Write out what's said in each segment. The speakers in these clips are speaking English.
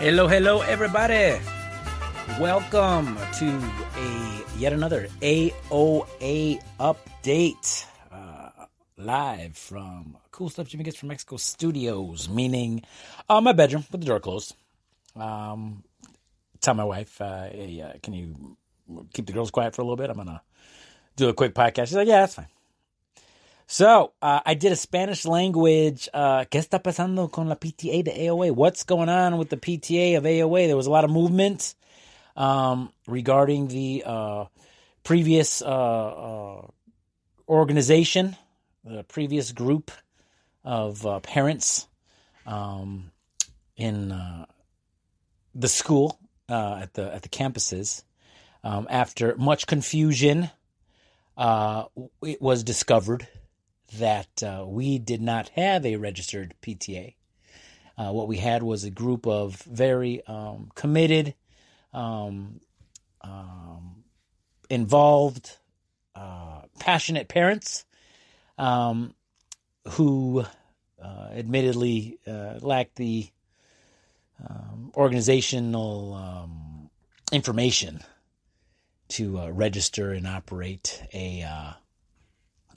Hello, hello, everybody. Welcome to a yet another AOA update uh, live from Cool Stuff Jimmy Gets from Mexico Studios, meaning uh, my bedroom with the door closed. Um, tell my wife, uh, hey, uh, can you keep the girls quiet for a little bit? I'm gonna do a quick podcast. She's like, yeah, that's fine. So, uh, I did a Spanish language, uh, ¿Qué está pasando con la PTA de AOA? What's going on with the PTA of AOA? There was a lot of movement um, regarding the uh, previous uh, uh, organization, the previous group of uh, parents um, in the school at the at the campuses. Um, after much confusion, it was discovered that uh, we did not have a registered PTA. Uh, what we had was a group of very um, committed, um, um, involved, uh, passionate parents um, who uh, admittedly uh, lacked the um, organizational um, information to uh, register and operate a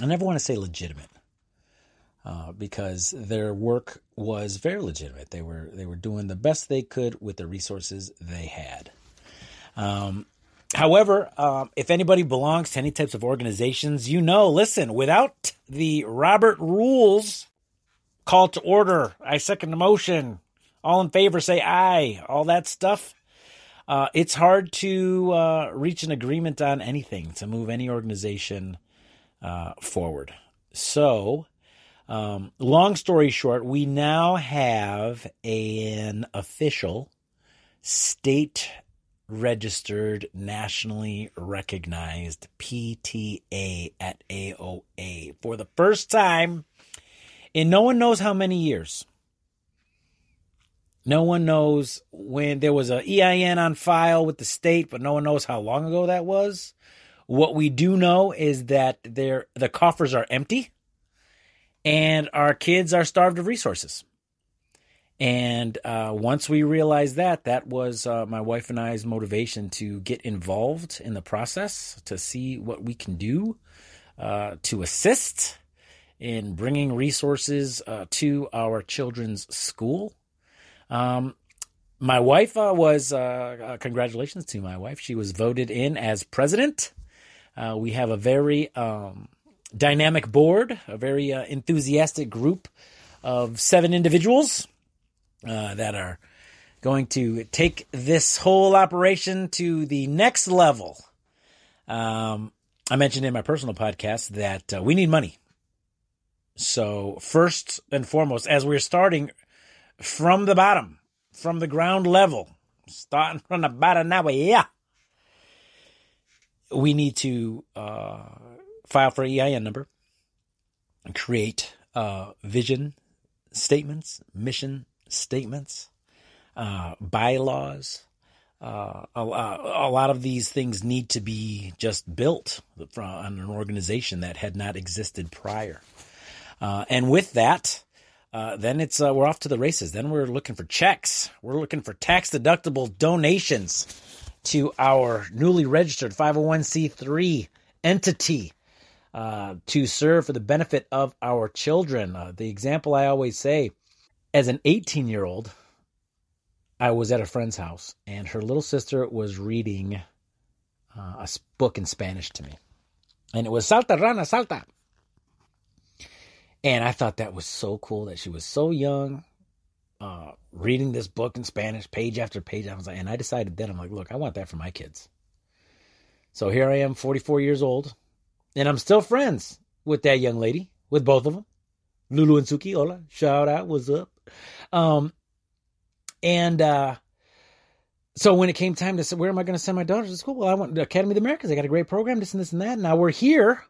I never want to say legitimate uh, because their work was very legitimate. They were they were doing the best they could with the resources they had. Um, however, um, if anybody belongs to any types of organizations, you know, listen, without the Robert rules, call to order, I second the motion, all in favor say aye, all that stuff. Uh, it's hard to uh, reach an agreement on anything to move any organization uh, forward. So, um, long story short, we now have an official state registered, nationally recognized PTA at AOA for the first time in no one knows how many years. No one knows when there was a EIN on file with the state, but no one knows how long ago that was. What we do know is that the coffers are empty and our kids are starved of resources. And uh, once we realized that, that was uh, my wife and I's motivation to get involved in the process, to see what we can do uh, to assist in bringing resources uh, to our children's school. Um, my wife uh, was, uh, congratulations to my wife. She was voted in as president uh, we have a very um, dynamic board, a very uh, enthusiastic group of seven individuals uh, that are going to take this whole operation to the next level. Um, I mentioned in my personal podcast that uh, we need money. So, first and foremost, as we're starting from the bottom, from the ground level, starting from the bottom now, yeah we need to uh, file for EIN number, create uh, vision statements, mission statements, uh, bylaws. Uh, a, a, lot of these things need to be just built on an organization that had not existed prior. Uh, and with that, uh, then it's we're off to the races. Then we're looking for checks. We're looking for tax deductible donations to our newly registered 501c3 entity uh, to serve for the benefit of our children. Uh, the example I always say as an 18 year old, I was at a friend's house and her little sister was reading uh, a book in Spanish to me. And it was Salta Rana Salta. And I thought that was so cool that she was so young uh, reading this book in Spanish, page after page. I was like, and I decided then, I'm like, look, I want that for my kids. So here I am, 44 years old, and I'm still friends with that young lady, with both of them. Lulu and Suki, hola, shout out, what's up? Um, and uh, so when it came time to say, where am I going to send my daughters to school? Well, I went to Academy of the Americas. They got a great program, this and this and that. Now we're here,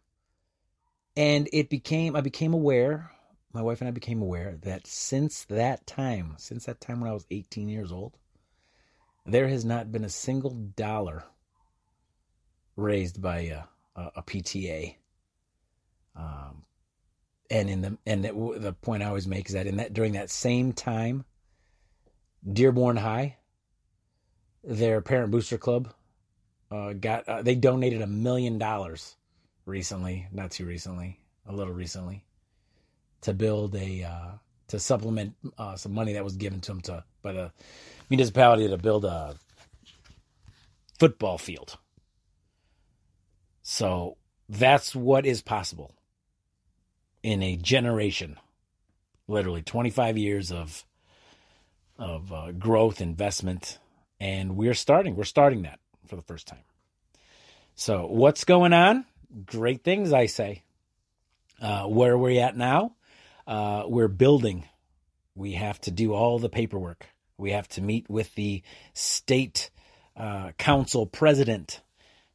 and it became I became aware my wife and I became aware that since that time, since that time when I was 18 years old, there has not been a single dollar raised by a, a, a PTA. Um, and in the and the, point I always make is that in that during that same time, Dearborn High their parent booster club uh, got uh, they donated a million dollars recently, not too recently, a little recently, to build a uh, to supplement uh, some money that was given to them to by the municipality to build a football field. So that's what is possible in a generation, literally 25 years of of uh, growth investment, and we're starting. We're starting that for the first time. So what's going on? Great things, I say. Uh, where are we at now? Uh, we're building. We have to do all the paperwork. We have to meet with the state uh, council president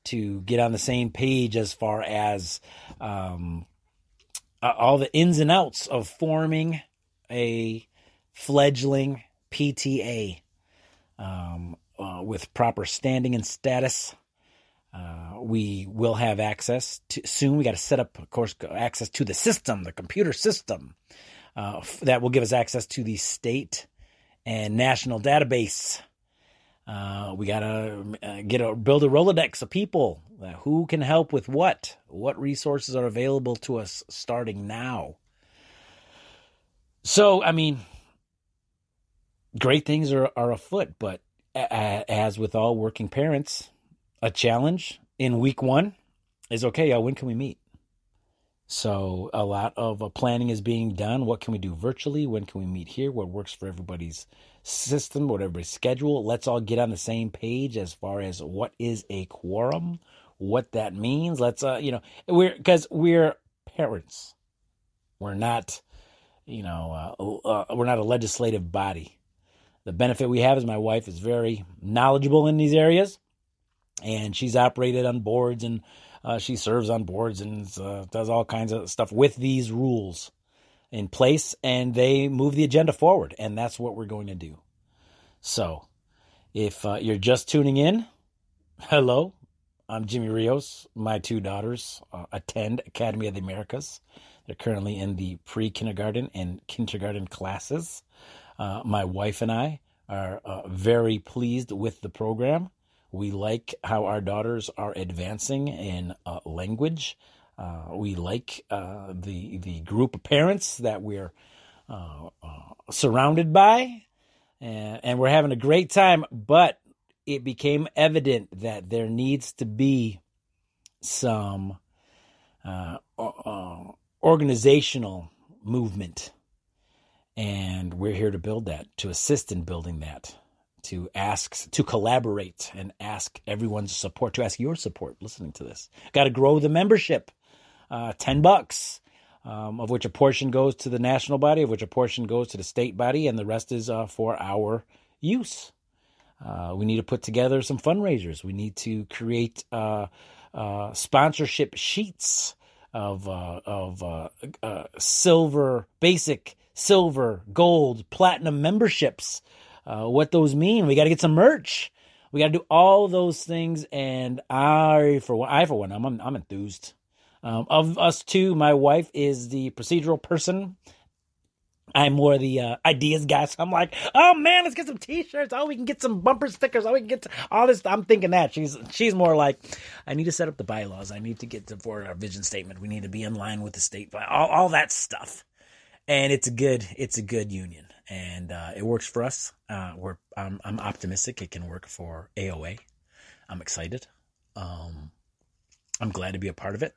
to get on the same page as far as um, all the ins and outs of forming a fledgling PTA um, uh, with proper standing and status. Uh, we will have access to soon. We got to set up, of course, access to the system, the computer system uh, that will give us access to the state and national database. Uh, we gotta uh, get a build a rolodex of people uh, who can help with what, what resources are available to us starting now. So, I mean, great things are, are afoot, but as with all working parents, a challenge in week one is okay, y'all, when can we meet? So a lot of uh, planning is being done. What can we do virtually? When can we meet here? What works for everybody's system, what everybody's schedule? Let's all get on the same page as far as what is a quorum, what that means. Let's uh, you know, we're because we're parents. We're not, you know, uh, uh, we're not a legislative body. The benefit we have is my wife is very knowledgeable in these areas, and she's operated on boards and uh, she serves on boards and uh, does all kinds of stuff with these rules in place, and they move the agenda forward, and that's what we're going to do. So, if uh, you're just tuning in, hello, I'm Jimmy Rios. My two daughters uh, attend Academy of the Americas. They're currently in the pre kindergarten and kindergarten classes. Uh, my wife and I are uh, very pleased with the program. We like how our daughters are advancing in uh, language. Uh, we like uh, the the group of parents that we're uh, uh, surrounded by, and, and we're having a great time. But it became evident that there needs to be some organizational movement and we're here to build that, to assist in building that, to ask, to collaborate and ask everyone's support, to ask your support listening to this. Got to grow the membership. Uh, 10 bucks, um, of which a portion goes to the national body, of which a portion goes to the state body, and the rest is uh, for our use. Uh, we need to put together some fundraisers. We need to create uh, uh, sponsorship sheets of uh, of silver basic silver, gold, platinum memberships. Uh, what those mean? We got to get some merch. We got to do all those things. And I, for one, I for one, I'm I'm enthused. Um, of us two, my wife is the procedural person. I'm more the uh, ideas guy. So I'm like, oh man, let's get some t-shirts. Oh, we can get some bumper stickers. Oh, we can get all this. I'm thinking that she's she's more like, I need to set up the bylaws. I need to get to, for our vision statement. We need to be in line with the state. All all that stuff and it's a good it's a good union, and uh, it works for us. Uh, we're I'm, I'm optimistic it can work for AOA. I'm excited. Um, I'm glad to be a part of it.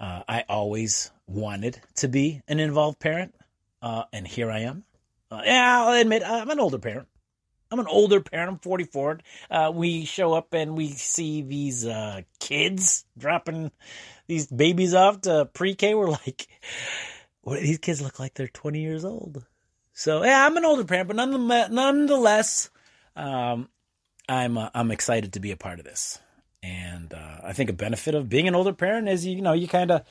Uh, I always wanted to be an involved parent, uh, and here I am. Uh, yeah, I'll admit I'm an older parent. I'm an older parent. I'm 44. Uh, we show up and we see these kids dropping these babies off to pre-K. We're like, what, do these kids look like they're 20 years old. So yeah, I'm an older parent, but nonetheless, um, I'm uh, I'm excited to be a part of this. And uh, I think a benefit of being an older parent is you know you kind of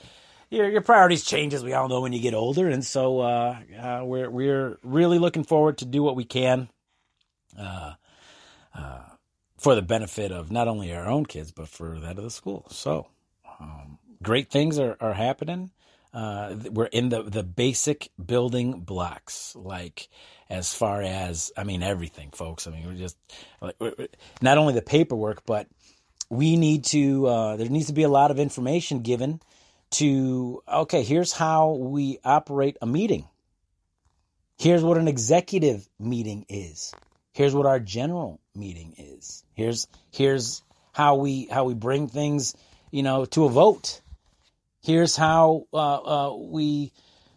your your priorities change as we all know when you get older, and so uh, uh, we're we're really looking forward to do what we can uh, uh, for the benefit of not only our own kids but for that of the school. So um, great things are are happening. Uh, we're in the the basic building blocks, like as far as I mean everything, folks. I mean we're just like not only the paperwork, but we need to. Uh, there needs to be a lot of information given to. Okay, here's how we operate a meeting. Here's what an executive meeting is. Here's what our general meeting is. Here's here's how we how we bring things, you know, to a vote. Here's how uh, uh, we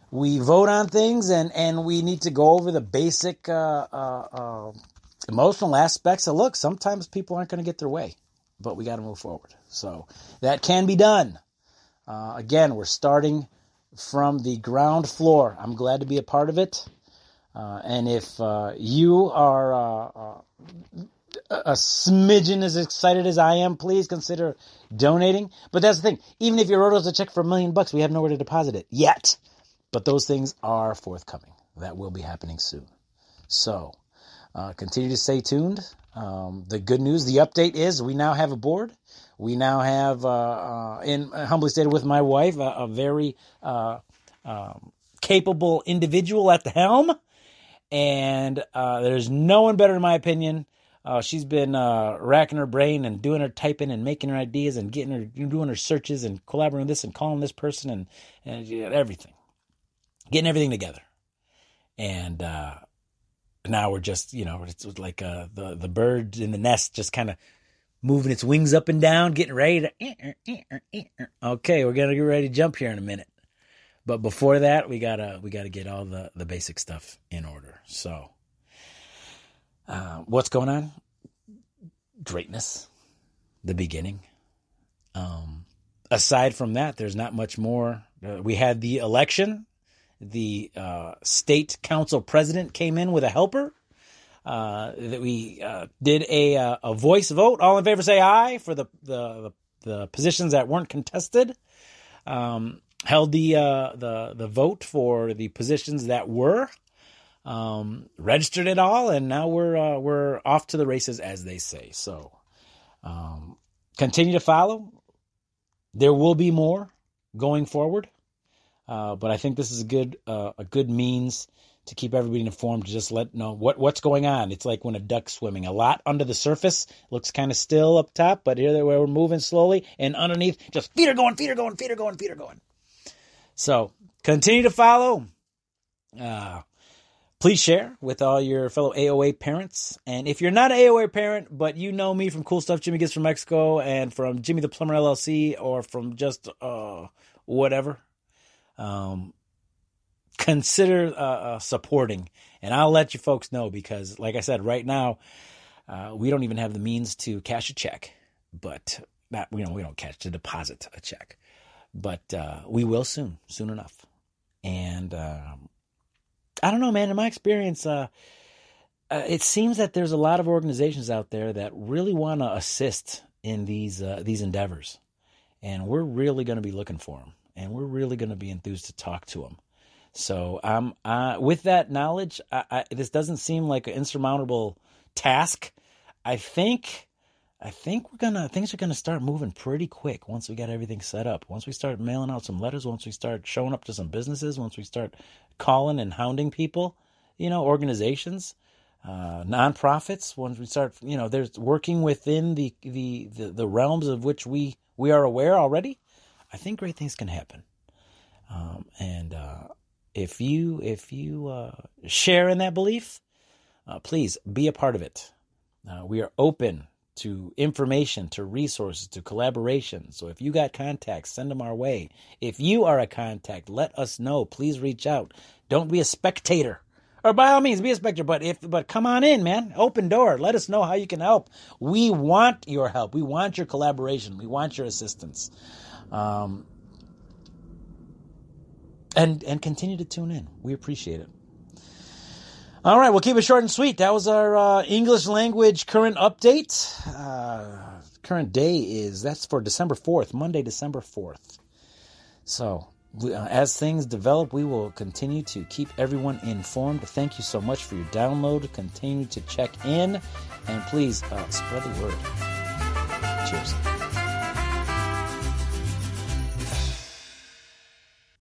we vote on things, and and we need to go over the basic uh, uh, uh emotional aspects. Of look, sometimes people aren't going to get their way, but we got to move forward. So that can be done. Uh, again, we're starting from the ground floor. I'm glad to be a part of it. And if you are a smidgen as excited as I am, please consider donating. But that's the thing. Even if you wrote us a check for a million bucks, we have nowhere to deposit it yet. But those things are forthcoming. That will be happening soon. So uh, continue to stay tuned. Um, the good news, the update is we now have a board. We now have, uh, in humbly stated with my wife, a, a very um, capable individual at the helm and uh, there's no one better, in my opinion. Uh, she's been uh, racking her brain and doing her typing and making her ideas and getting her doing her searches and collaborating with this and calling this person and and you know, everything, getting everything together. And uh, now we're just you know it's like uh, the the bird in the nest just kind of moving its wings up and down, getting ready to. Okay, we're gonna get ready to jump here in a minute. But before that, we gotta we gotta get all the the basic stuff in order. So, uh, what's going on? Greatness, the beginning. Um, aside from that, there's not much more. Uh, we had the election. The uh, state council president came in with a helper. Uh, that we uh, did a a voice vote. All in favor, say aye for the the the positions that weren't contested. Um, held the the the vote for the positions that were um, registered it all, and now we're uh, we're off to the races, as they say. So um, continue to follow. There will be more going forward, uh, but I think this is a good uh, a good means to keep everybody informed. To just let know what what's going on. It's like when a duck's swimming. A lot under the surface looks kind of still up top, but here we're moving slowly, and underneath, just feet are going, feet are going, feet are going, feet are going. So continue to follow. Uh, please share with all your fellow AOA parents. And if you're not an AOA parent, but you know me from Cool Stuff Jimmy Gets from Mexico and from Jimmy the Plumber LLC or from just uh, whatever, um, consider uh, uh, supporting. And I'll let you folks know because, like I said, right now, uh, we don't even have the means to cash a check, but not, you know, we don't cash to deposit a check but uh, we will soon, soon enough. And um, I don't know, man. In my experience, uh, uh, it seems that there's a lot of organizations out there that really want to assist in these uh, these endeavors, and we're really going to be looking for them, and we're really going to be enthused to talk to them. So, um, uh, with that knowledge, I, I, this doesn't seem like an insurmountable task. I think I think we're gonna things are gonna start moving pretty quick once we get everything set up. Once we start mailing out some letters, once we start showing up to some businesses, once we start calling and hounding people, you know, organizations, uh, nonprofits. Once we start, you know, there's working within the, the the the realms of which we we are aware already. I think great things can happen. Um, and uh, if you if you uh, share in that belief, uh, please be a part of it. Uh, we are open to information, to resources, to collaboration. So if you got contacts, send them our way. If you are a contact, let us know. Please reach out. Don't be a spectator. Or by all means, be a spectator, but if but come on in, man. Open door. Let us know how you can help. We want your help. We want your collaboration. We want your assistance. Um, and and continue to tune in. We appreciate it. All right, we'll keep it short and sweet. That was our uh, English language current update. Uh, current day is that's for December 4th, Monday, December 4th. So, uh, as things develop, we will continue to keep everyone informed. Thank you so much for your download. Continue to check in and please uh, spread the word. Cheers.